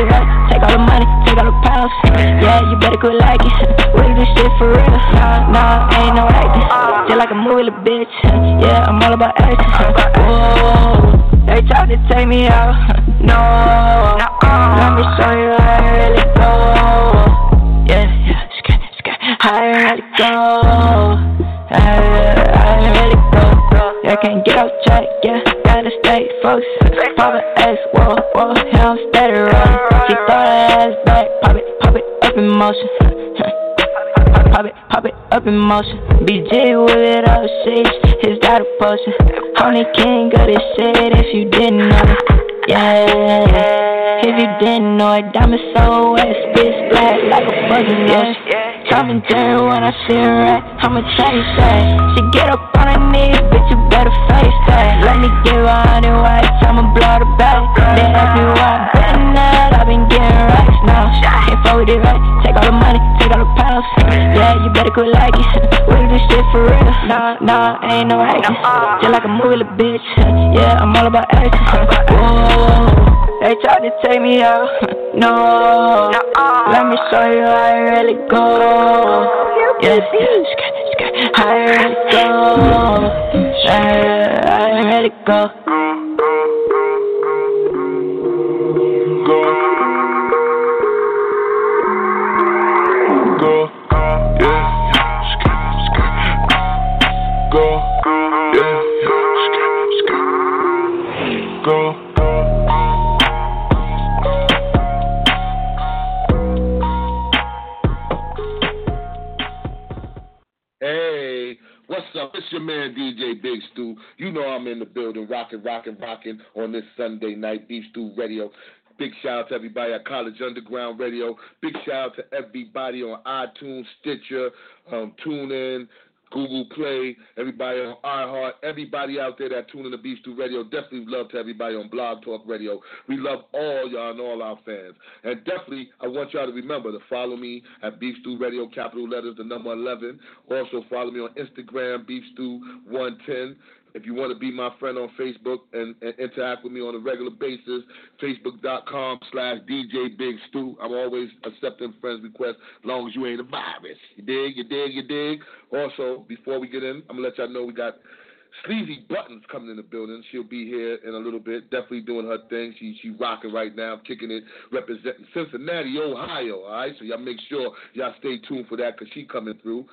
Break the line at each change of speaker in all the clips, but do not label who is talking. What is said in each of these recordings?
Can't fuck with it right, take all the money, take all the pounds. Yeah, you better quit liking. It. We do this shit for real. Nah, nah, ain't no acting. Just like a movie, little bitch. Yeah, I'm all about action. Whoa. They tried to take me out. No, let me show you how I really go. Yeah, yeah, sk- sk- how I really go. How I really go. Yeah, can't get off track. Yeah, gotta stay focused. Pop it in motion. BG with it up, sheesh. Is that a potion? Honey king of this shit if you didn't know it. Yeah. If you didn't know it, diamond so wet, spit black like a fucking nose. Tom and Jerry when I see her right, I'ma change that. She get up on her knees, bitch, you better face that. Let me give her hundred whites, I'ma blow the back. They ask me where I been at, i been getting racks now. Can't fuck with it right, take all the money, take all the pounds. Yeah, you better quit liking. We do this shit for real. Nah, nah, ain't no acting. Just like a movie, little bitch. Yeah, I'm all about action. Whoa. They tried to take me out. No, let me show you how I really go. Sk- how I really go. How I really go.
Up? It's your man DJ Big Stu. You know I'm in the building, rocking, rocking, rocking on this Sunday night, Beef Stew Radio. Big shout out to everybody at College Underground Radio. Big shout out to everybody on iTunes, Stitcher, um, TuneIn, Google Play, everybody on iHeart, everybody out there that tune in to Beef Stew Radio. Definitely love to everybody on Blog Talk Radio. We love all y'all and all our fans. And definitely, I want y'all to remember to follow me at Beef Stew Radio, capital letters, the number 11. Also, follow me on Instagram, Beef Stew 110. If you want to be my friend on Facebook and, and interact with me on a regular basis, facebook.com slash DJ Big Stu. I'm always accepting friends requests as long as you ain't a virus. You dig, you dig, you dig. Also, before we get in, I'm going to let y'all know we got Sleazy Buttons coming in the building. She'll be here in a little bit, definitely doing her thing. She she rocking right now, kicking it, representing Cincinnati, Ohio. All right, so y'all make sure y'all stay tuned for that because she coming through.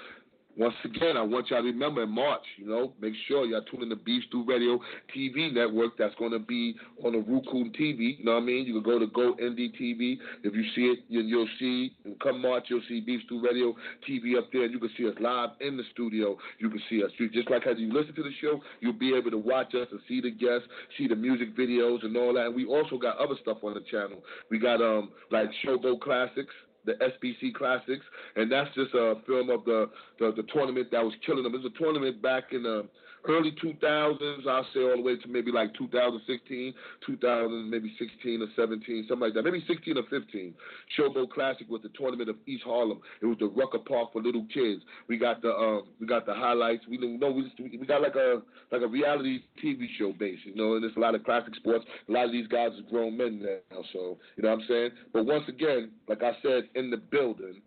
Once again, I want y'all to remember in March, you know, make sure y'all tune in to Beef Stew Radio TV network. That's going to be on the Roku TV. You know what I mean? You can go to Go ND TV. If you see it, you, you'll see. Come March, you'll see Beef Stew Radio TV up there. You can see us live in the studio. You can see us. You, just like as you listen to the show, you'll be able to watch us and see the guests, see the music videos and all that. And we also got other stuff on the channel. We got um like Showboat Classics the SBC Classics, and that's just a film of the, the the tournament that was killing them. It was a tournament back in the early 2000s. I'll say all the way to maybe like 2016, 2000, maybe 16 or 17, something like that. Maybe 16 or 15. Showboat Classic was the tournament of East Harlem. It was the Rucker Park for little kids. We got the um, we got the highlights. We know we we got like a like a reality TV show base, you know. And there's a lot of classic sports. A lot of these guys are grown men now, so you know what I'm saying. But once again, like I said, in the building,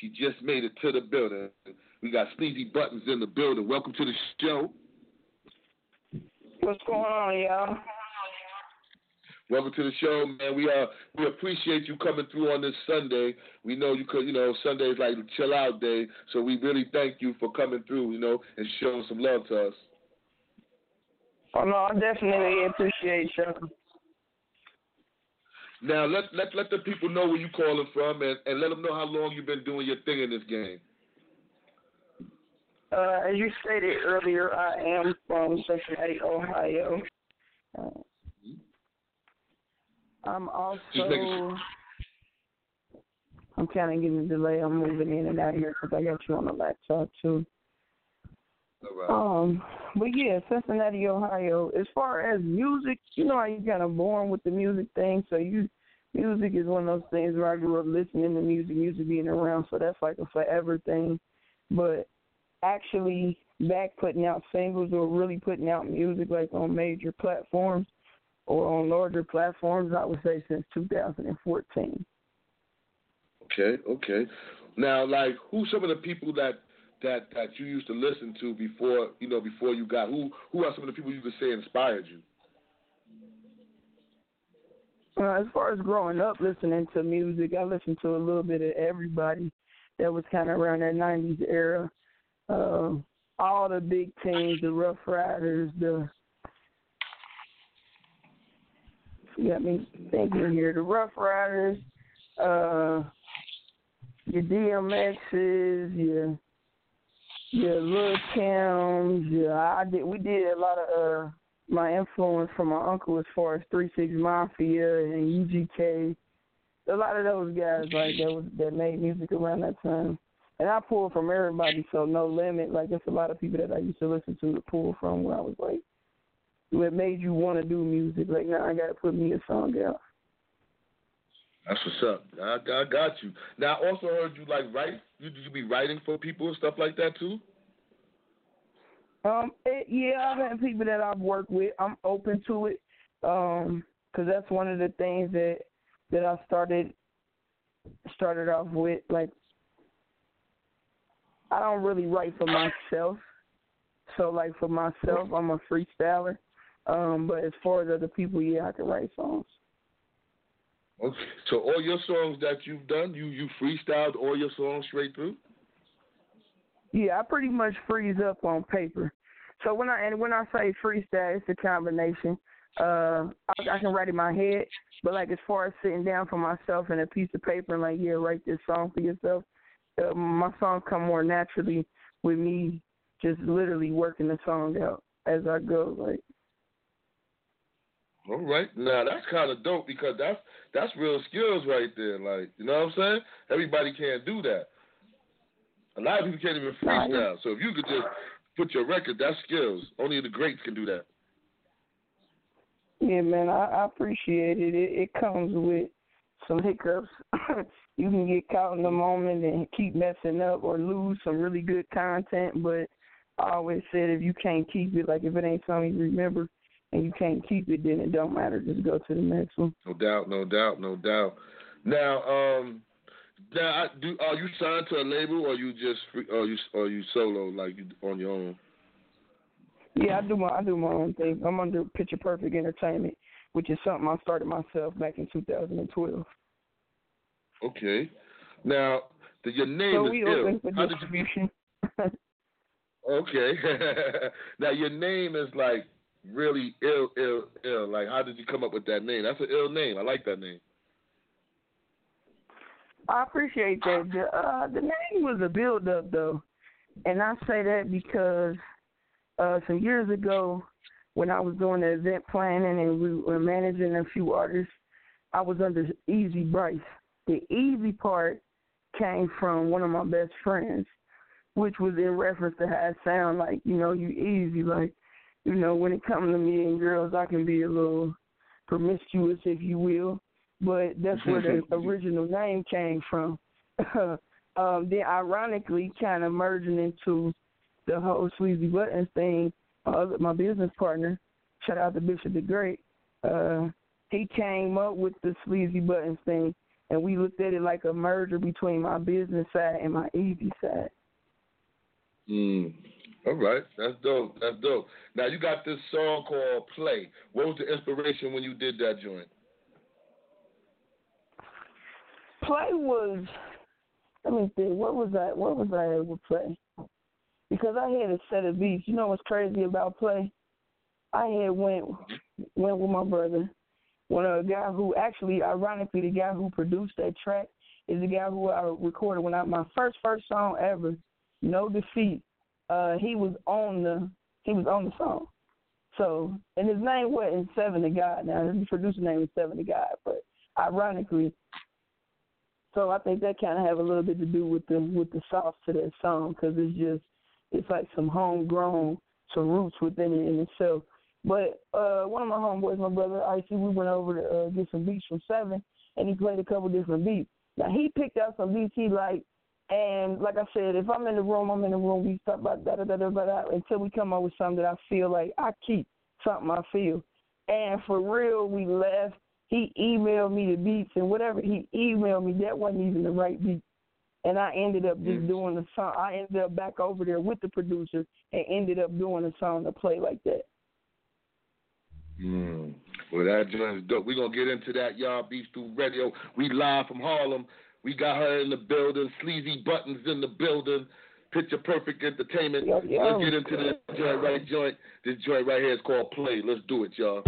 she just made it to the building. We got Sleazy Buttons in the building. Welcome to the show.
What's going on, y'all?
Welcome to the show, man. We uh we appreciate you coming through on this Sunday. We know you could, you know, Sunday is like a chill out day, so we really thank you for coming through, you know, and showing some love to us.
Oh no, I definitely appreciate you.
Now let let let the people know where you calling from, and, and let them know how long you've been doing your thing in this game.
Uh, as you stated earlier, I am from Cincinnati, Ohio. Uh, I'm also. I'm kind of getting a delay. I'm moving in and out here because I got you on the laptop too. Um, but yeah, Cincinnati, Ohio. As far as music, you know how you kind of born with the music thing. So you, music is one of those things where I grew up listening to music, music being around. So that's like a forever thing. But actually, back putting out singles or really putting out music like on major platforms or on larger platforms, I would say since 2014.
Okay, okay. Now, like, who some of the people that that that you used to listen to before you know before you got who who are some of the people you could say inspired you?
Uh, as far as growing up listening to music, I listened to a little bit of everybody that was kind of around that '90s era. Uh, all the big teams, the Ruff Ryders, the got me thinking here, the Ruff Ryders, uh, your DMXs, your your Lil Kims, yeah, I did. We did a lot of uh, my influence from my uncle as far as Three Six Mafia and UGK. A lot of those guys like that was that made music around that time, and I pull from everybody. So no limit. Like there's a lot of people that I used to listen to to pull from when I was like, what made you want to do music? Like now I got to put me a song out.
That's what's up. I, I got you. Now, I also heard you like write. You you be writing for people and stuff like that too.
Um, it, yeah, I've had people that I've worked with. I'm open to it, um, because that's one of the things that that I started started off with. Like, I don't really write for myself. So, like for myself, I'm a freestyler. Um, but as far as other people, yeah, I can write songs.
Okay. So all your songs that you've done, you you freestyled all your songs straight through.
Yeah, I pretty much freeze up on paper. So when I and when I say freestyle, it's a combination. Uh, I, I can write in my head, but like as far as sitting down for myself and a piece of paper and like, yeah, write this song for yourself. Uh, my songs come more naturally with me just literally working the song out as I go. Like
all right. Now that's kind of dope because that's that's real skills right there. Like you know what I'm saying? Everybody can't do that. A lot of people can't even freestyle. So if you could just put your record, that's skills. Only the greats can do that.
Yeah, man, I, I appreciate it. it. It comes with some hiccups. you can get caught in the moment and keep messing up or lose some really good content. But I always said if you can't keep it, like if it ain't something you remember, and you can't keep it, then it don't matter. Just go to the next one.
No doubt, no doubt, no doubt. Now, um, now, I, do are you signed to a label, or you just, free, or you, or you solo, like you on your own?
Yeah, I do my I do my own thing. I'm under Picture Perfect Entertainment, which is something I started myself back in 2012.
Okay. Now, the, your name
so
is
we
ill.
open for
How
distribution.
You... okay. now your name is like really ill, ill, ill. Like, how did you come up with that name? That's an ill name. I like that name.
I appreciate that. The, uh, the name was a build up though, and I say that because uh, some years ago, when I was doing the event planning and we were managing a few artists, I was under Easy Bryce. The easy part came from one of my best friends, which was in reference to how I sound like, you know, you easy, like you know, when it comes to me and girls, I can be a little promiscuous, if you will. But that's where the original name came from. um, then, ironically, kind of merging into the whole Sleazy Buttons thing. Uh, my business partner, shout out to Bishop the Great, uh, he came up with the Sleazy Buttons thing, and we looked at it like a merger between my business side and my easy side.
Mm. All right, that's dope. That's dope. Now you got this song called "Play." What was the inspiration when you did that joint?
Play was. Let me think. What was I? What was I able to play? Because I had a set of beats. You know what's crazy about play? I had went went with my brother. One of the guy who actually, ironically, the guy who produced that track is the guy who I recorded when I my first first song ever, No Defeat. Uh, he was on the he was on the song. So and his name wasn't Seven to God. Now his producer name was Seven to God, but ironically, so I think that kind of have a little bit to do with the with the sauce to that song because it's just it's like some homegrown, some roots within it in itself. But uh one of my homeboys, my brother Icy, we went over to uh, get some beats from Seven, and he played a couple different beats. Now he picked out some beats he liked, and like I said, if I'm in the room, I'm in the room. We talk about da da da da da until we come up with something that I feel like I keep something I feel. And for real, we left. He emailed me the beats, and whatever he emailed me, that wasn't even the right beat. And I ended up just doing the song. I ended up back over there with the producer and ended up doing a song to play like that.
Mm. Well, that joint is dope. We're going to get into that, y'all. Beef Stew Radio. We live from Harlem. We got her in the building. Sleazy Buttons in the building. Picture Perfect Entertainment.
Yo, yo.
Let's get into this joint right joint. This joint right here is called Play. Let's
do it, y'all.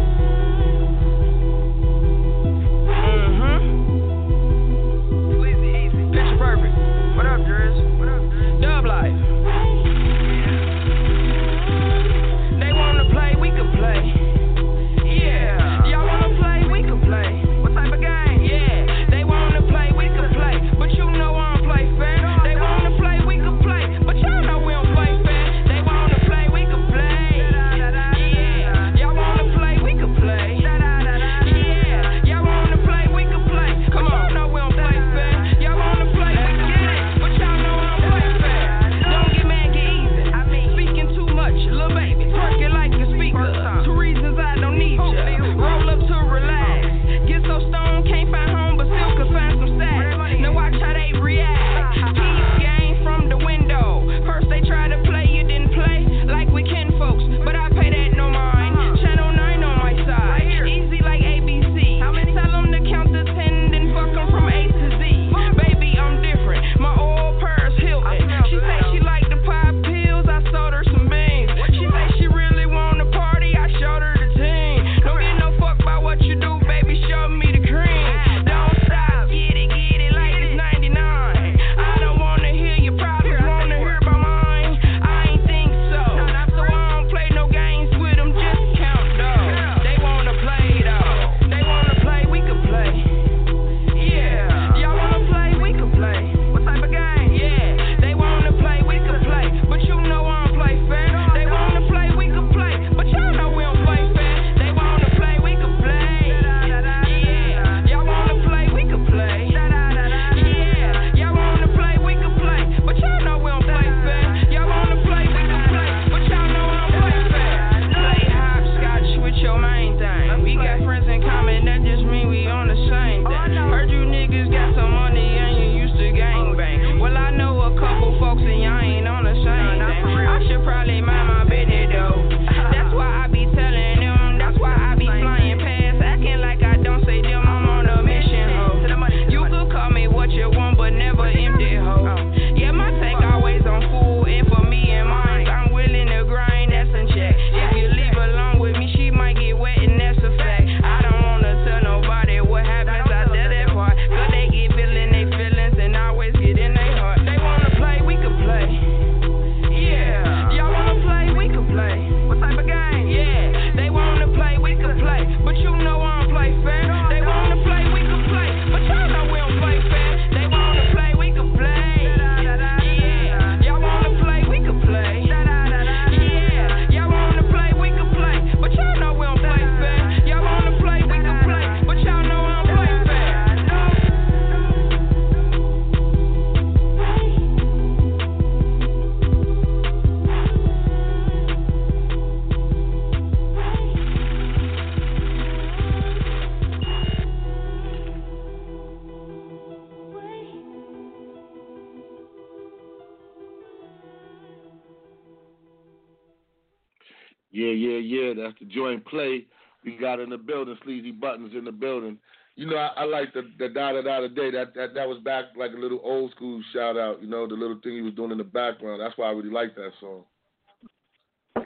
Play. We got in the
building. Sleazy buttons in the building. You know, I, I like the the da da da day. That that that was back like a little old school shout out. You know, the little thing he was doing in the background. That's why I really like that song.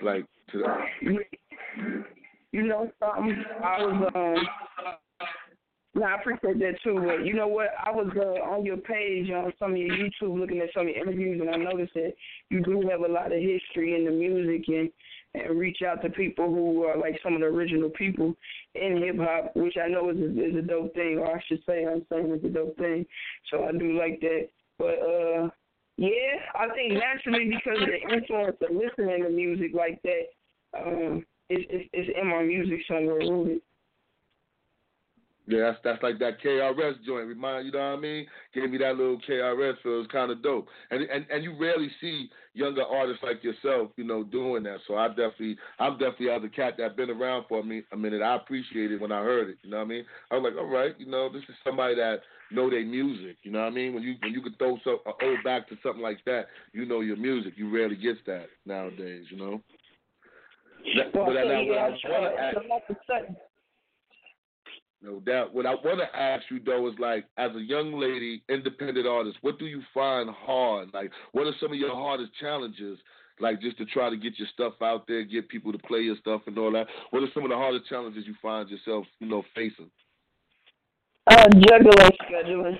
Like to
You know something? I was um. No, I appreciate that too. But you know what? I was uh, on your page on some of your YouTube looking at some of your interviews, and I noticed that you do have a lot of history in the music and and reach out to people who are like some of the original people in hip hop, which I know is a, is a dope thing, or I should say, I'm saying it's a dope thing. So I do like that. But uh, yeah, I think naturally because of the influence of listening to music like that, um, it's it's, it's in my music somewhere rooted.
Yeah, that's that's like that KRS joint. Remind you know what I mean? Gave me that little KRS feel. It's kind of dope. And and and you rarely see younger artists like yourself, you know, doing that. So I definitely, I'm definitely as a cat that been around for me a minute. I appreciate it when I heard it. You know what I mean? I was like, all right, you know, this is somebody that know their music. You know what I mean? When you when you could throw some old back to something like that, you know your music. You rarely get that nowadays. You know.
Well,
but
so, yeah,
what I wanna ask,
so like I said,
no doubt. What I want to ask you though is like, as a young lady, independent artist, what do you find hard? Like, what are some of your hardest challenges? Like, just to try to get your stuff out there, get people to play your stuff and all that. What are some of the hardest challenges you find yourself, you know, facing?
Uh, juggling scheduling.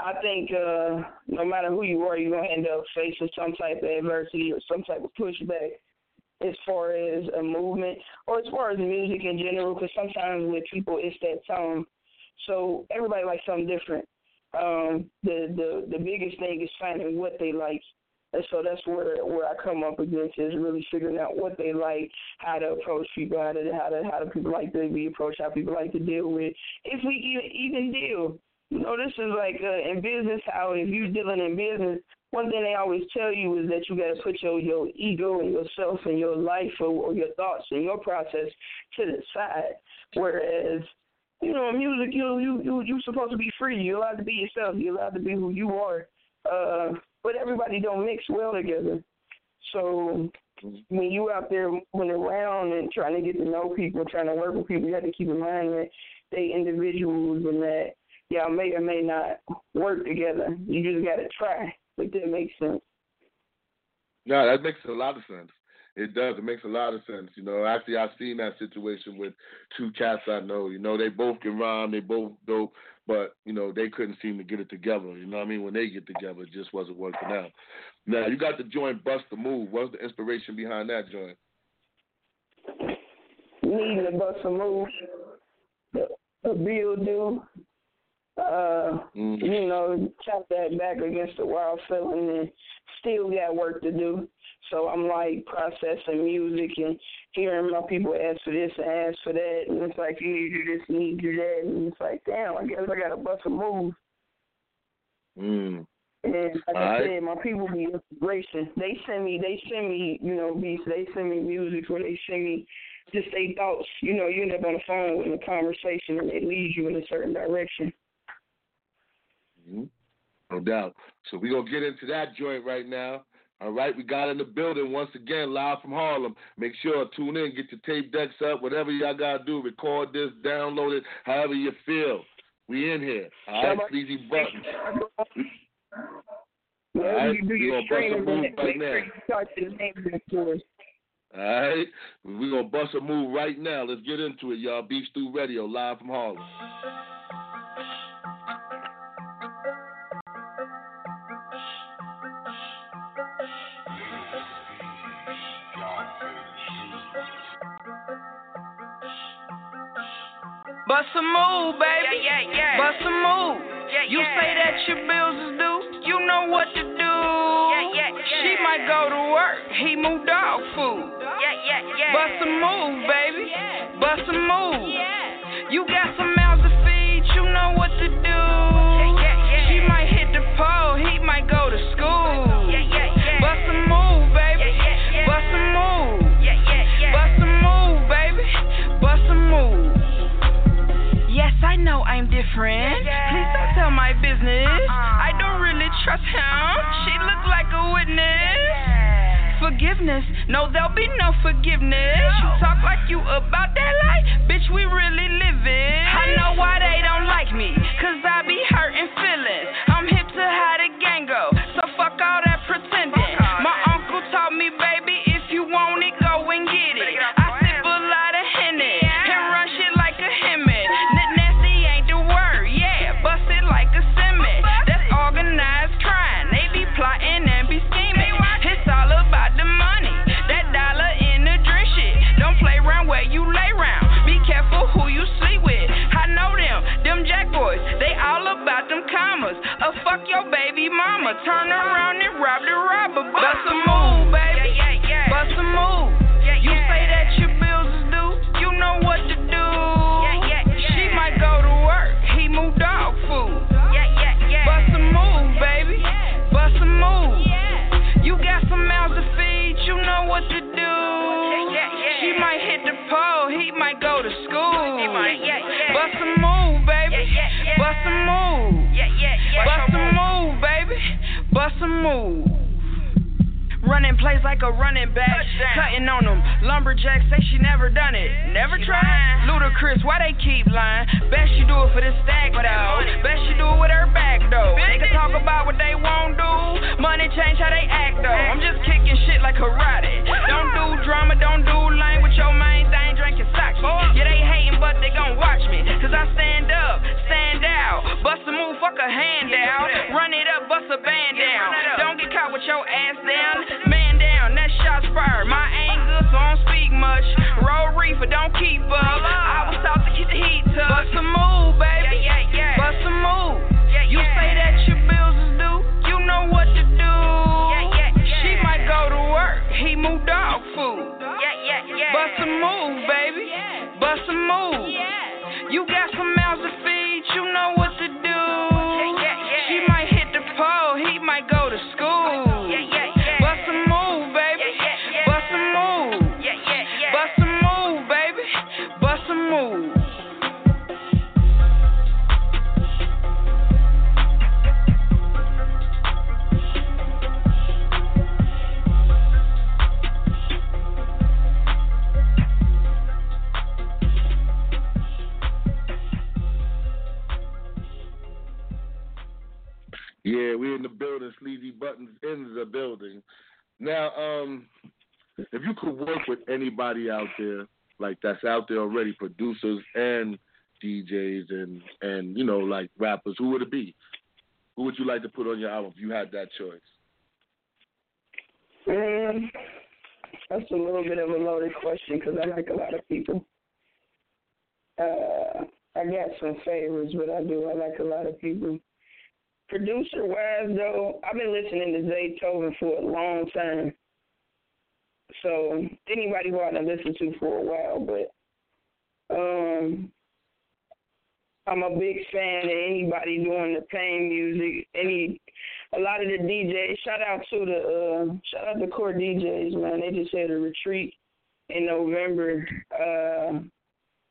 I think uh, no matter who you are, you're gonna end up facing some type of adversity or some type of pushback as far as a movement or as far as music in general. Because sometimes with people, it's that tone. So everybody likes something different. Um, the the the biggest thing is finding what they like. And so that's where where I come up against is really figuring out what they like, how to approach people, how to how to how do people like to be approached, how people like to deal with, if we even even deal. You know, this is like uh, in business how if you're dealing in business, one thing they always tell you is that you got to put your your ego and yourself and your life or, or your thoughts and your process to the side. Whereas you know, music, you you you you're supposed to be free. You're allowed to be yourself. You're allowed to be who you are. Uh, but everybody don't mix well together. So when you out there moving around and trying to get to know people, trying to work with people, you have to keep in mind that they individuals and that y'all may or may not work together. You just got to try. If that makes sense.
No, that makes a lot of sense. It does. It makes a lot of sense. You know, actually, I've seen that situation with two cats I know. You know, they both can rhyme, they both dope, but you know, they couldn't seem to get it together. You know what I mean? When they get together, it just wasn't working out. Now, you got the joint Bust the Move. What's the inspiration behind that joint?
Needing to bust a move, a bill do, uh,
Mm.
you know, tap that back against the wild feeling and still got work to do. So I'm like processing music and hearing my people ask for this and ask for that and it's like you need to do this, you need to do that and it's like, damn, I guess I gotta bust a move.
Mm.
And like I
Alright.
said, my people be inspiration. They send me they send me, you know, beats, they send me music or they send me just their thoughts. You know, you end up on the phone with a conversation and they lead you in a certain direction.
Mhm. No doubt. So we're going to get into that joint right now. All right, we got in the building once again, live from Harlem. Make sure to tune in, get your tape decks up, whatever y'all gotta do. Record this, download it, however you feel. We in here. All right, Sleazy.
Well,
All right,
you do
we
your
gonna bust a move
make
right
sure
now.
you start the name of the stores.
All right, we're gonna bust a move right now. Let's get into it, y'all. Beef Stew Radio, live from Harlem.
Bust a move, baby. Yeah, yeah, yeah. Bust a move. You say that your bills is due. You know what to do. Yeah, yeah, yeah. She might go to work. He moved dog food. Yeah, yeah, yeah. Bust a move, baby. Bust a move. You got some know Please don't tell my business. Uh-uh. I don't really trust him. She uh-uh. look like a witness. Forgive business. No, there'll be no forgiveness. You Bust a move, baby. Bust a move. Bust a move, baby. Bust a move. Running plays like a running back, cutting on them. Lumberjack say she never done it, never tried. Ludacris, why they keep lying? Bet she do it for the stack though. Bet she do it with her back though. They can talk about what they won't do. Money change how they act though. I'm just kicking shit like karate. Don't do drama, don't do lame with your main thing, sake. Yeah, they hating, but they gon' watch me. Cause I stand up, stand out. Bust a move, fuck a hand out. Run it up, bust a band down. Don't get caught with your ass down. Man down, that shot's fired. My anger, so I don't speak much. Roll reefer, don't keep up. I was out to keep the heat up. A
out there, like that's out there already, producers and DJs and and you know like rappers, who would it be? Who would you like to put on your album if you had that choice?
Man, that's a little bit of a loaded question because I like a lot of people. Uh, I got some favorites, but I do. I like a lot of people. Producer wise, though, I've been listening to Zaytoven for a long time. So anybody who I done listened to for a while, but um, I'm a big fan of anybody doing the pain music. Any, a lot of the DJs. Shout out to the uh, shout out to core DJs, man. They just had a retreat in November, uh,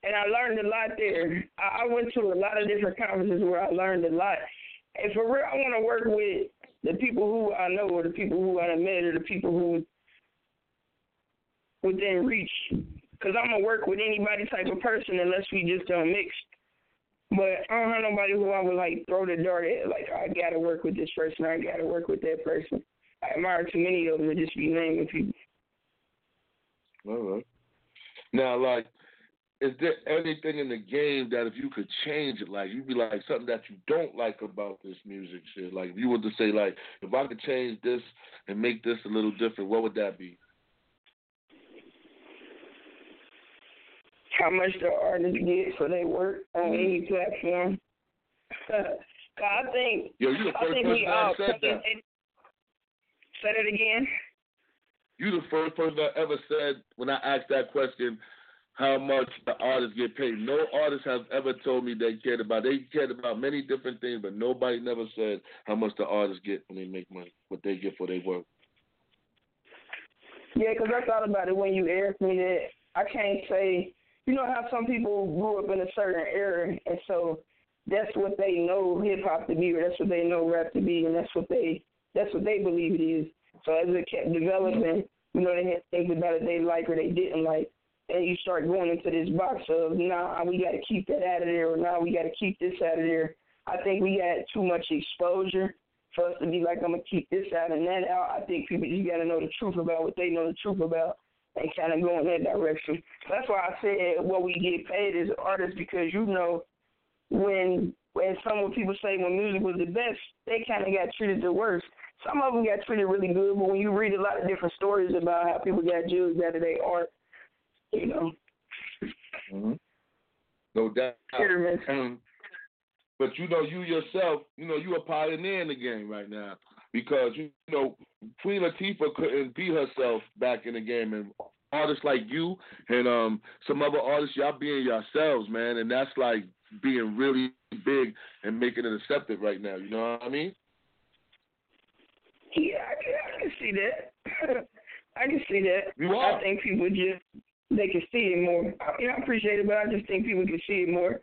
and I learned a lot there. I, I went to a lot of different conferences where I learned a lot. And for real, I want to work with the people who I know, or the people who I met, or the people who within reach. Because I'm gonna work with anybody type of person unless we just don't mix. But I don't have nobody who I would like throw the dart at. Like I gotta work with this person, I gotta work with that person. I admire too many of them to just be naming people.
All right. Now, like, is there anything in the game that if you could change it, like you'd be like something that you don't like about this music shit? Like, if you were to say, like, if I could change this and make this a little different, what would that be?
How much the artists get for their work on mm-hmm. any platform. I think
Yo, you the
I think
person
we all
said that.
it. Say that again.
You the first person that ever said when I asked that question, how much the artists get paid. No artist has ever told me they cared about. They cared about many different things, but nobody never said how much the artists get when they make money, what they get for their work.
Yeah, because I thought about it when you asked me that. I can't say, you know how some people grew up in a certain era, and so that's what they know hip hop to be, or that's what they know rap to be, and that's what they that's what they believe it is. So as it kept developing, you know, they had things about it they like or they didn't like. And you start going into this box of, nah, we got to keep that out of there, or nah, we got to keep this out of there. I think we got too much exposure for us to be like, I'm to keep this out and that out. I think people just got to know the truth about what they know the truth about and kind of go in that direction. That's why I said what we get paid as artists because you know when when some of people say when music was the best, they kind of got treated the worst. Some of them got treated really good, but when you read a lot of different stories about how people got judged out of their art, you know.
Mm-hmm. No doubt. Um, but you know, you yourself, you know, you a pioneer in the game right now because you know Queen Latifah couldn't be herself back in the game, and artists like you and um some other artists, y'all being yourselves, man, and that's like being really big and making it accepted right now. You know what I mean?
Yeah, I can, see that. I can see that.
You are.
I think people just they can see it more. You know, I appreciate it, but I just think people can see it more.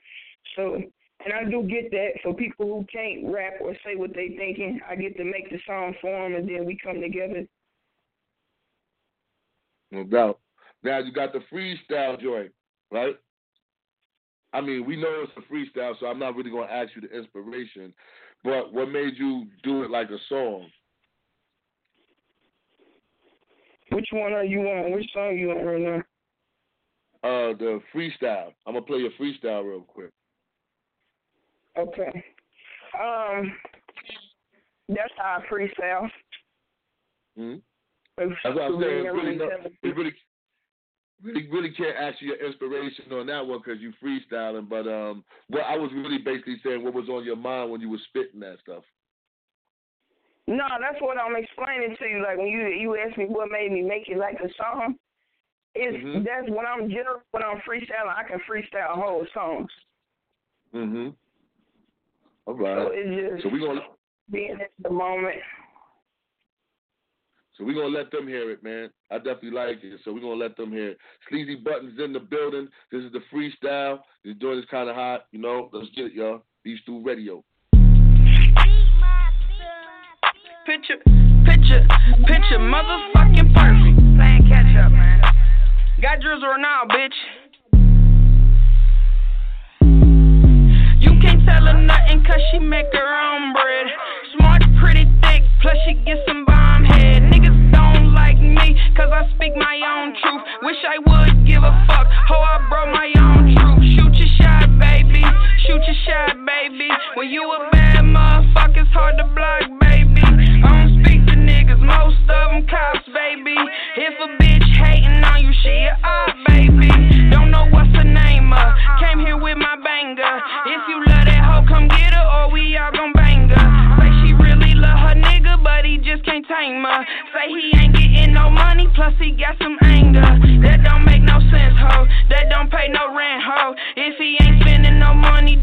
So, and I do get that for people who can't rap or say what they're thinking. I get to make the song for them, and then we come together.
No doubt. Now you got the freestyle joint, right? I mean, we know it's a freestyle, so I'm not really going to ask you the inspiration. But what made you do it like a song?
Which one are you on? Which song you on right now?
Uh, the freestyle. I'm gonna play your freestyle real quick.
Okay. Um, that's how I freestyle.
hmm That's what I'm saying. Really, no, really, really, really can't ask you your inspiration on that one because you freestyling. But um, what I was really basically saying, what was on your mind when you were spitting that stuff?
No, that's what I'm explaining to you. Like when you you ask me what made me make it like a song, it's
Mhm.
that's when I'm general when I'm freestyling. I can freestyle whole songs.
Mm-hmm. All
So
right.
it's just
So we gonna
being in the moment.
so we're gonna let them hear it, man. I definitely like it. So we're gonna let them hear it. Sleazy buttons in the building. This is the freestyle. This joint is kind of hot. You know, let's get it, y'all. Beef Stew Radio.
Picture, picture, picture, motherfucking perfect. Playing catch up, man. Got drizzle right now, bitch. Tell her nothing cause she make her own bread. Smart, pretty thick, plus she get some bomb head. Niggas don't like me cause I speak my own truth. Wish I would give a fuck. Ho, I brought my own truth. Shoot your shot, baby. Shoot your shot, baby. When you a bad motherfucker, it's hard to block, baby. I don't speak to niggas, most of them cops, baby. If a bitch hating on you, she a op, baby. Don't know what's her name, uh. Came here with my banger. If you love we all gon' bang her. Say she really love her nigga, but he just can't tame her. Say he ain't getting no money, plus he got some anger. That don't make no sense, ho. That don't pay no rent, ho. If he ain't spending no money,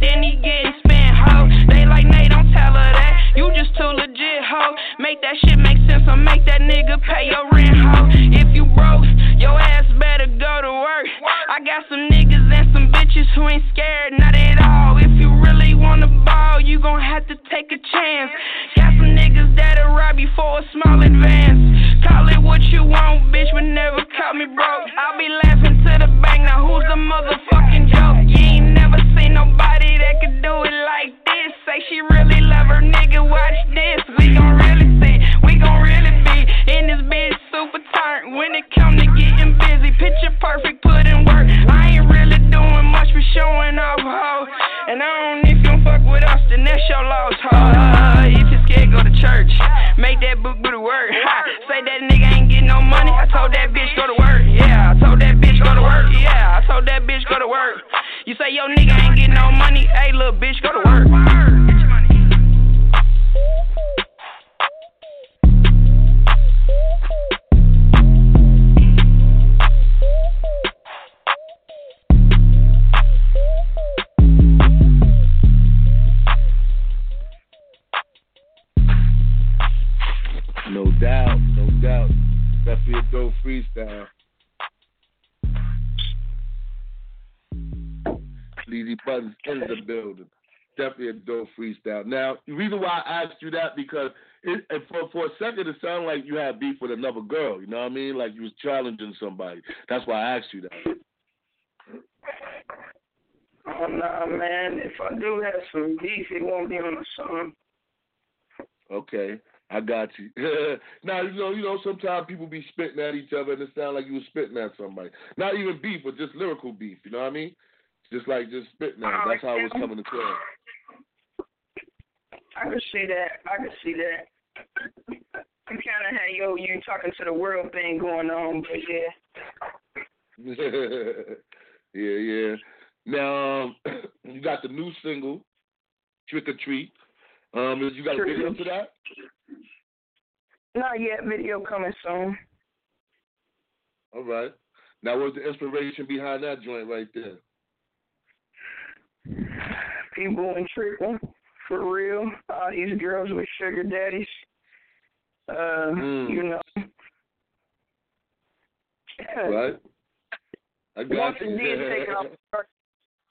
Definitely a dope freestyle. Now, the reason why I asked you that because it, for for a second, it sounded like you had beef with another girl. You know what I mean? Like you was challenging somebody. That's why I asked you that.
Oh nah, man. If I do have some beef, it won't be on the song.
Okay, I got you. now you know, you know, sometimes people be spitting at each other, and it sound like you was spitting at somebody. Not even beef, but just lyrical beef. You know what I mean? Just like just spitting at. 'em. Oh, That's how it was coming across.
I can see that. I can see that. You kind of had yo, you talking to the world thing going on, but yeah.
yeah, yeah. Now um, you got the new single, Trick or Treat. Um, you got a video to that?
Not yet. Video coming soon.
All right. Now, what's the inspiration behind that joint right there?
People in tricking for real. All these girls with sugar daddies. Uh,
Mm.
you know.
Right. I got
Once
you.
did take off,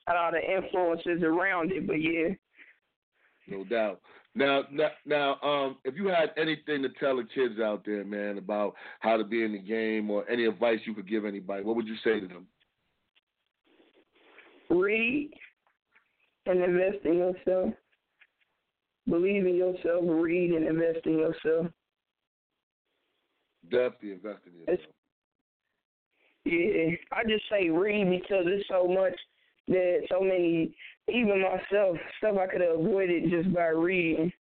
got all the influences around it, but yeah.
no doubt. Now, now, now, um, if you had anything to tell the kids out there, man, about how to be in the game, or any advice you could give anybody, what would you say to them?
read and invest in yourself. Believe in yourself, read and invest in yourself.
Definitely invest in yourself.
Yeah, I just say read because there's so much that so many, even myself, stuff I could have avoided just by reading.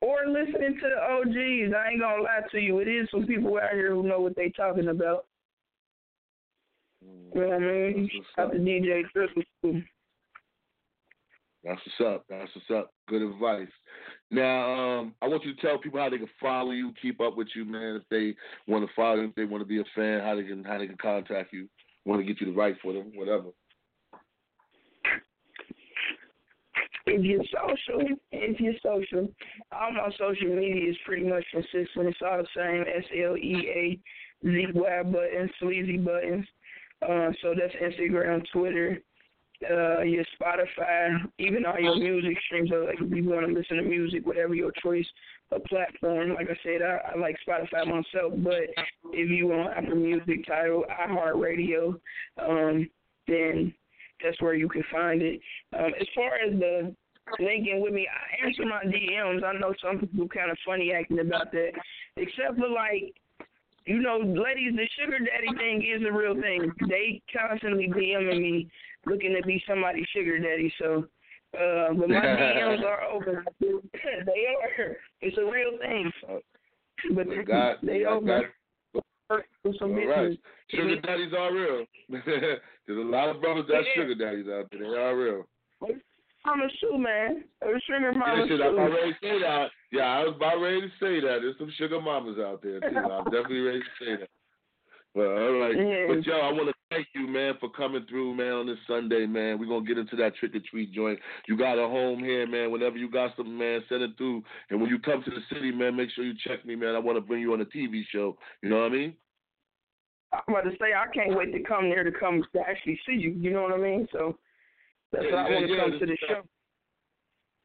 Or listening to the OGs. I ain't gonna lie to you. It is some people out here who know what they talking about. Mm. You know what I mean? Out the DJ Triple.
That's what's up. That's what's up. Good advice. Now, um, I want you to tell people how they can follow you, keep up with you, man. If they want to follow you, if they want to be a fan, how they can how they can contact you. Want to get you the right for them, whatever.
If you're social, if you're social, all my social media is pretty much consistent. It's all the same. S L E A Z Y buttons, sleazy buttons. Uh, so that's Instagram, Twitter, uh, your Spotify, even all your music streams. So like if you want to listen to music, whatever your choice of platform. Like I said, I, I like Spotify myself, but if you want Apple Music, Tidal, iHeartRadio, um, then that's where you can find it. Um, as far as the linking with me, I answer my DMs. I know some people kind of funny acting about that, except for like, you know, ladies, the sugar daddy thing is a real thing. They constantly DMing me looking to be somebody's sugar daddy. So, uh, but my DMs are open. they are. It's a real thing. But
I got,
they
I
open some
all Sugar daddies are real. There's a lot of brothers
Yeah.
sugar daddies out there. They are real.
Mama Sue, man. A sugar
Yeah,
mama
shit, I'm about ready to say that. Yeah, I was about ready to say that. There's some sugar mamas out there too. I'm definitely ready to say that. Well, all right.
Yeah.
But yo, I want to thank you, man, for coming through, man, on this Sunday, man. We're gonna get into that trick or treat joint. You got a home here, man. Whenever you got something, man, send it through. And when you come to the city, man, make sure you check me, man. I want to bring you on a TV show. You know what I mean?
I'm about to say I can't wait to come there to come to actually see you. You know what I mean? So that's
Yeah,
why I
yeah,
want to
yeah,
come to the show.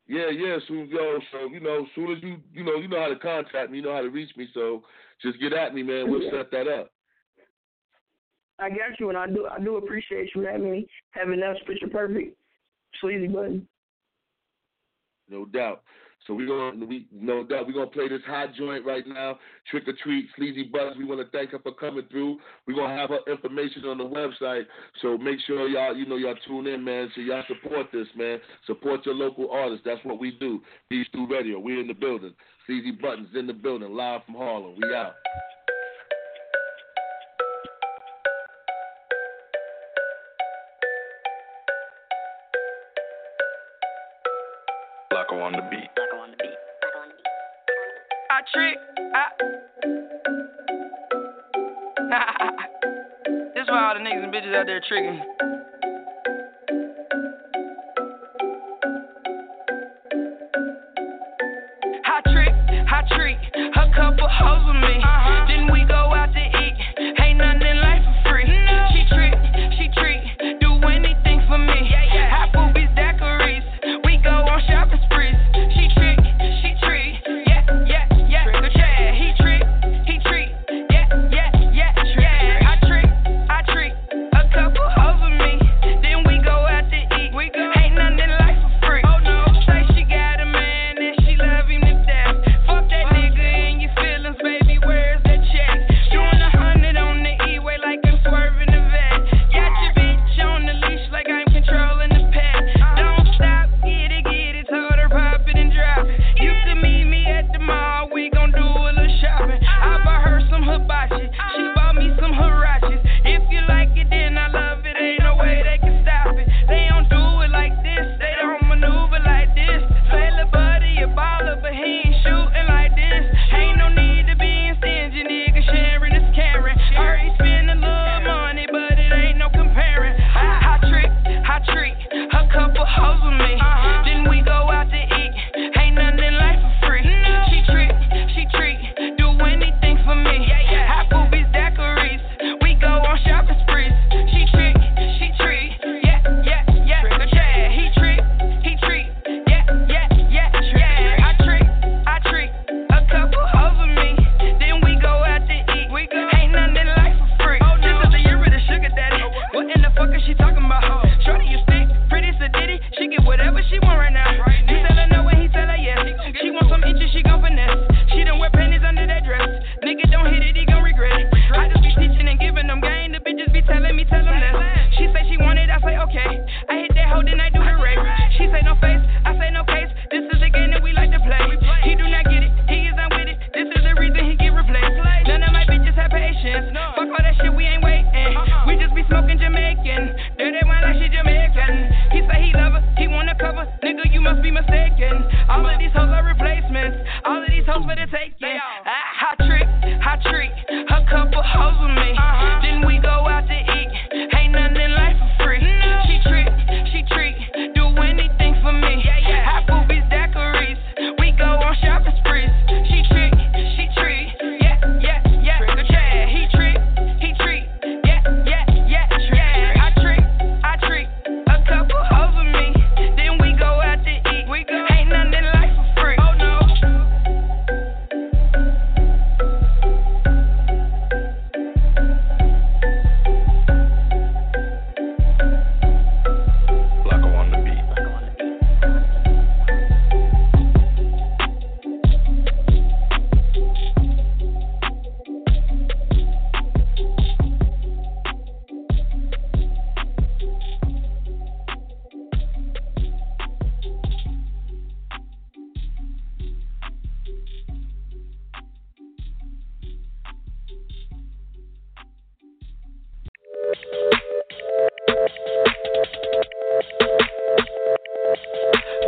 Yeah, yeah. So yo, so you know, as soon as you you know you know how to contact me, you know how to reach me. So just get at me, man. We'll set that up.
I got you, and I do I do appreciate you having me having us picture perfect sleazy button.
No doubt. So we're gonna we no doubt we're gonna play this hot joint right now. Trick or treat, sleazy buzz. We wanna thank her for coming through. We're gonna have her information on the website. So make sure y'all you know y'all tune in, man. So y'all support this, man. Support your local artists. That's what we do. These two radio. We in the building. Sleazy buttons in the building, live from Harlem. We out.
On the beat.
I trick. I... this why all the niggas and bitches out there tricking. I trick, I treat a couple hoes with me. Then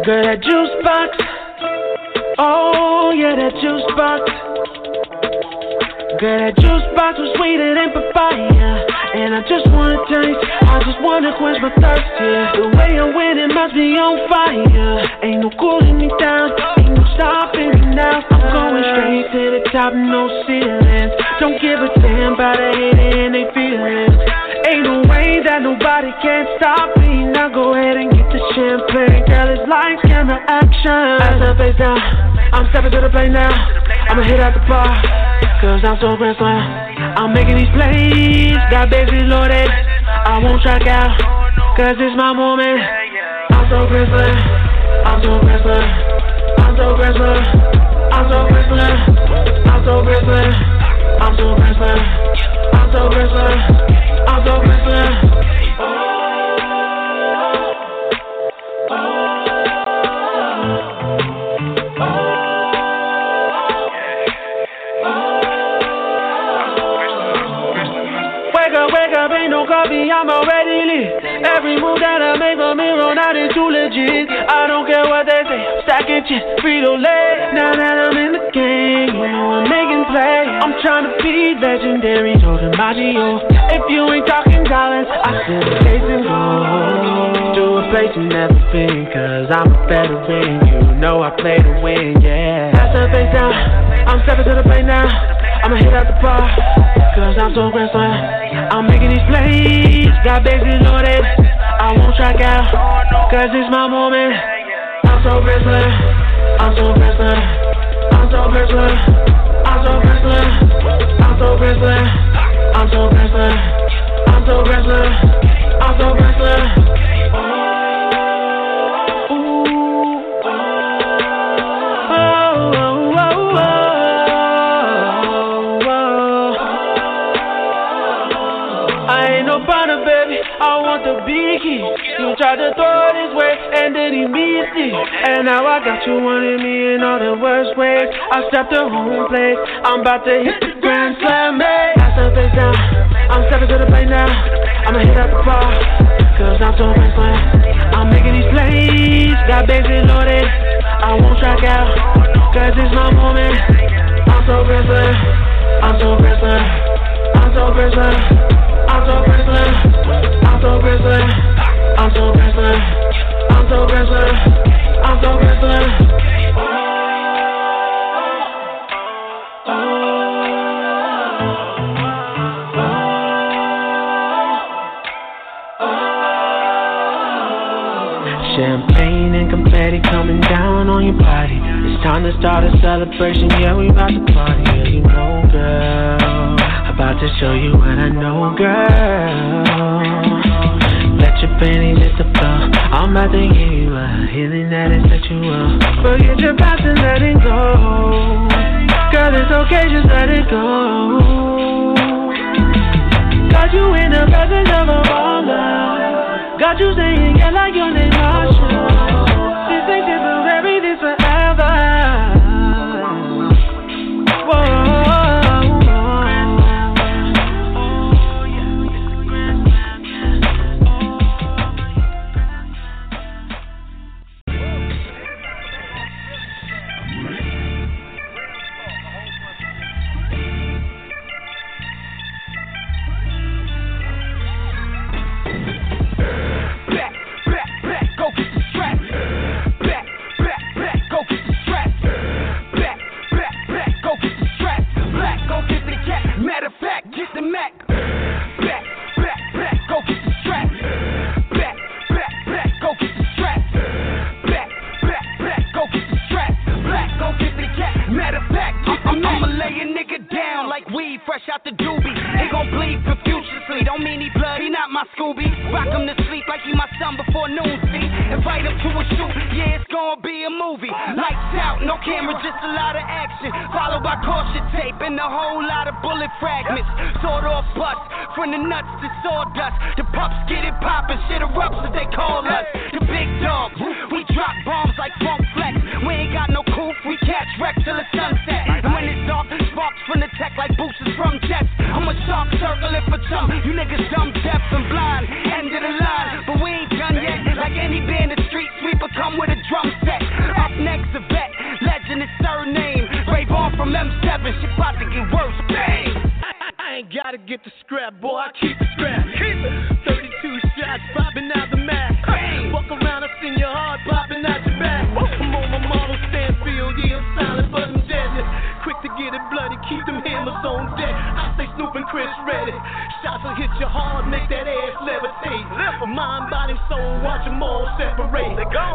Girl, that juice box. Oh, yeah, that juice box. Girl, that juice box was sweeter than papaya. And I just wanna taste, I just wanna quench my thirst, yeah. The way I'm winning must be on fire. Ain't no cooling me down, ain't no stopping me now. I'm going straight to the top, no ceilings. Don't give a damn about the hate and they action. As I face down, I'm stepping to the plate now. I'ma hit out the bar, cause I'm so grand slam. I'm making these plays, got bases loaded. Eh. I won't track out, cause it's my moment. I'm so grand slam, I'm so grand slam. I'm so grand slam, I'm so grand slam. I'm so grand slam, I'm so grand slam. I'm so grand slam, I'm so grand slam. Every move that I make from here on out is too legit. I don't care what they say, I'm stacking chips, Frito Lay. Now that I'm in the game, you know I'm making plays. I'm trying to be legendary, talking Maggio. If you ain't talking dollars, I a case and. To a place you never been, cause I'm a veteran. You know I play to win, yeah. Pass the face down, I'm stepping to the plate now. I'ma hit out the bar, cause I'm so slam. I'm making these plays, got bases loaded. I won't track out, cause it's my moment. I'm so slam, I'm so slam. I'm so grand I'm so grand. I'm so grand And now I got you wanting me in all the worst ways. I stepped the home place. I'm about to hit the grand slam, hey. Pass the face down. I'm stepping to the plate now. I'ma hit out the bar, cause I'm so slam. I'm making these plays, got bases loaded. I won't track out, cause it's my moment. I'm so grand slam. I'm so grand slam. I'm so grand slam. I'm so I'm Champagne and confetti coming down on your body. It's time to start a celebration. Yeah, we about to party. Yeah, you know, girl. About to show you what I know, girl. Let your panties hit the floor. I'm about to give okay, just let it go. Got you in the presence of a baller. Got you saying, yeah, like your name,
Asha.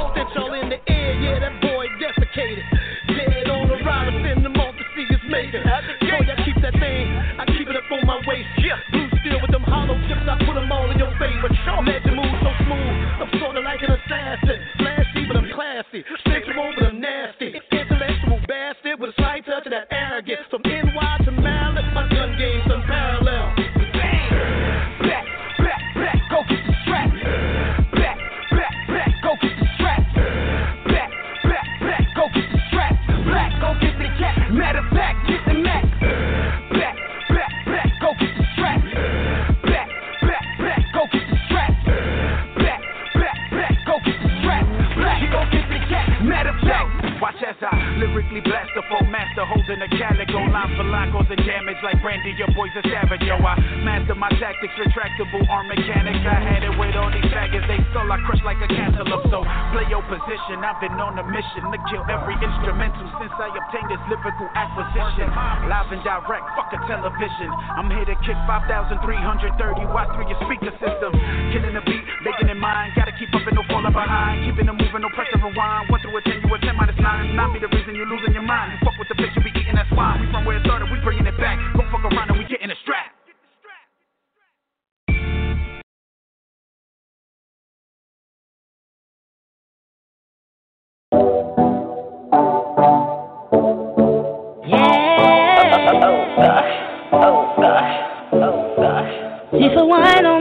Stitch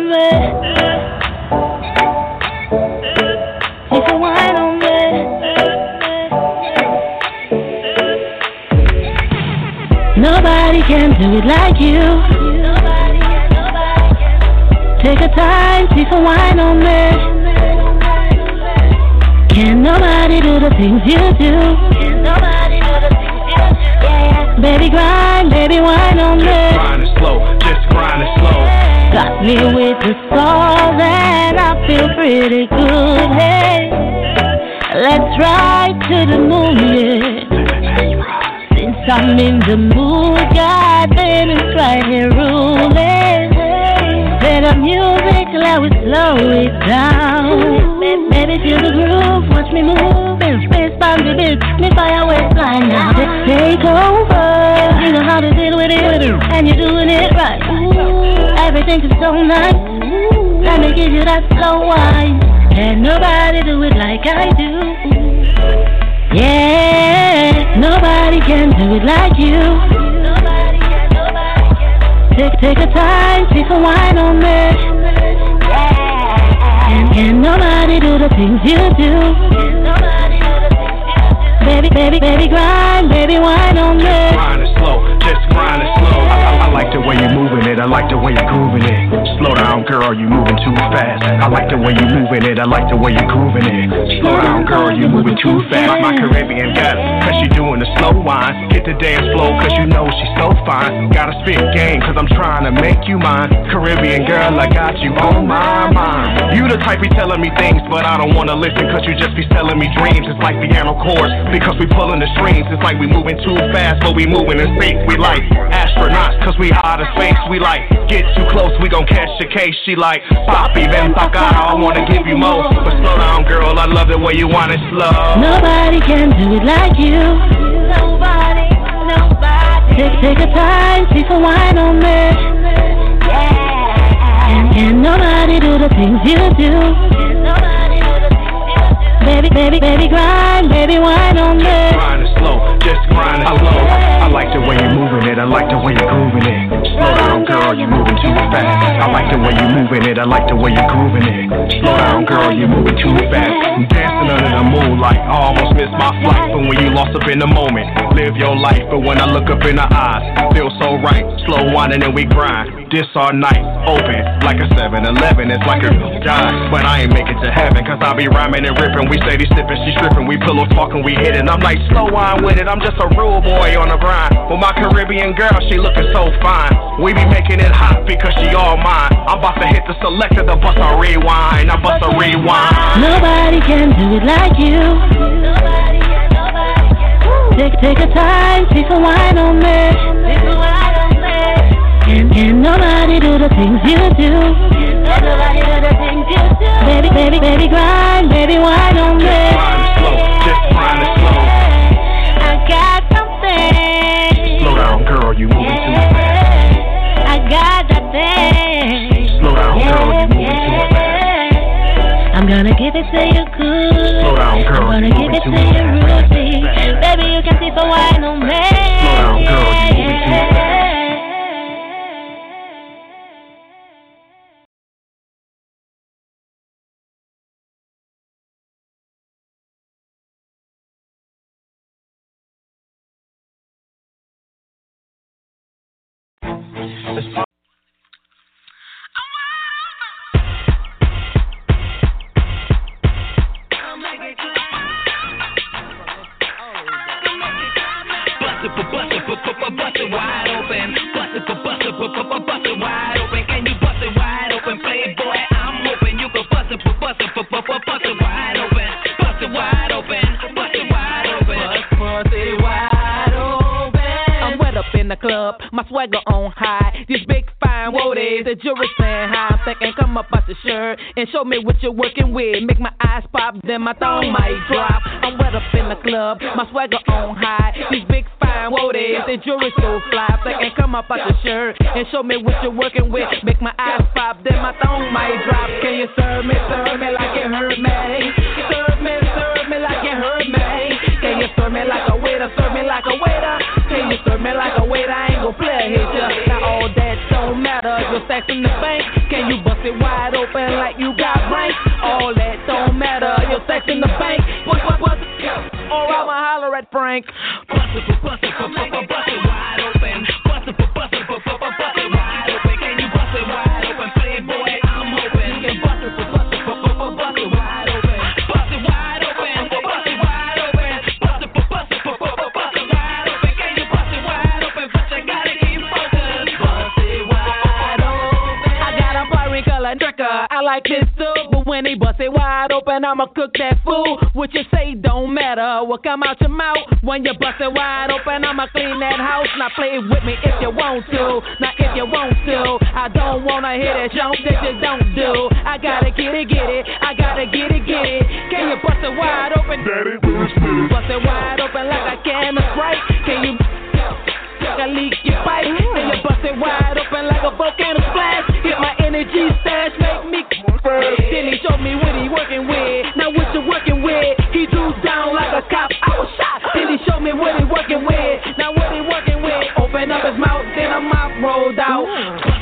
me. Nobody can do it like you. Take a time, take some wine on me. Can nobody do the things you do? Baby grind, baby wine on me.
Just grind it slow, just grind it slow.
Got me with the song and I feel pretty good. Hey, let's ride to the moon, yeah. Since I'm in the mood, God, then it's right here ruling. Play the music let we slow it down. Baby, feel the groove, watch me move. In space, find the beat, me fire waistline now.
Take over, you know how to deal with it, and you're doing it right. Ooh everything is so nice. Let me give you that slow wine. Can nobody do it like I do? Yeah, nobody can do it like you. Take, take a time, take a wine on me. And can nobody do the things you do? Baby, baby, baby, grind, baby, wine on me.
Way you're moving it, I like the way you're grooving it. Down, girl, you moving too fast. I like the way you're moving it, I like the way you're grooving it. Slow down, girl, you moving too fast. My Caribbean got cause she doing the slow wine. Hit the dance floor, cause you know she's so fine. Gotta spit game, cause I'm trying to make you mine. Caribbean girl, I got you on my mind. You the type be telling me things, but I don't wanna listen, cause you just be selling me dreams. It's like piano chords, because we pulling the strings. It's like we moving too fast, but we moving in sync. We like astronauts, cause we out of space. We like get too close, we gon' catch a case. She like Papi, ven pa' acá, I wanna give you more. But slow down, girl, I love the way you want it slow.
Nobody can do it like you. Nobody, nobody. Take, take a time, take a wine on me. And can nobody do the things you do? Baby, baby, baby, grind, baby, wine on me.
Grind it slow, just grind it slow. I like the way you're moving it, I like the way you're grooving it. Slow down, girl, you're moving too fast. I like the way you're moving it, I like the way you're grooving it. Slow down, girl, you're moving too fast. I'm dancing under the moonlight, I almost missed my flight. But when you lost up in the moment, live your life. But when I look up in the eyes, feel so right. Slow winding and we grind. This our night, open like a 7-Eleven. It's like a guy, but I ain't make it to heaven. Cause I be rhyming and ripping. We say sipping, she stripping. We pillow talking, we hitting. I'm like slow wine with it. I'm just a rude boy on the grind. With my Caribbean girl, she looking so fine. We be making it hot because she all mine. I'm about to hit the selector, the bust a rewind. I bust a rewind.
Nobody can do it like you. Take, take a time, take a wine on me. And can nobody do the things you do? Nobody do the things you do. Baby, baby, baby, grind, baby, wine on me.
Grind it slow, just grind it slow.
I got something.
Slow down, girl, you moving too fast.
I got that thing.
Slow down, girl, you moving too fast.
I'm gonna give it to you good.
Slow down, girl,
I'm gonna
you
give it to
too
you
fast.
rudely. Baby, you can see for wine on me.
Slow down, girl,
show me what you're working with. Make my eyes pop, then my thong might drop. Can you serve me, serve me like you heard me? Serve me, serve me like you heard me. Can you serve me like a waiter, serve me like a waiter? Can you serve me like a waiter? I ain't gon' play hit ya. Now all that don't matter. Your stacks in the bank. Can you bust it wide open like you got rank? All that don't matter. Your stacks in the bank. What, what, what? Or I'ma holler at Frank.
Bust it, bu- bust it, bu- bu- bu- bust it wide
Like but when they bust it wide open, I'ma cook that food. What you say don't matter. What come out your mouth when you bust it wide open? I'ma clean that house. Now play with me if you want to. Now if you want to, I don't wanna hear that jump that you don't do. I gotta get it, get it. I gotta get it, get it. Can you bust it wide open? Bust it wide open like I can of Sprite. Can you like a leaky pipe. Then you bust it wide open like a volcano splash. Get my energy stash, make me first. Then he showed me what he working with. Now what you working with? He drew down like a cop. I was shot. Then he showed me what he working with. Now what he working with? Open up his mouth, then a mouth rolled out.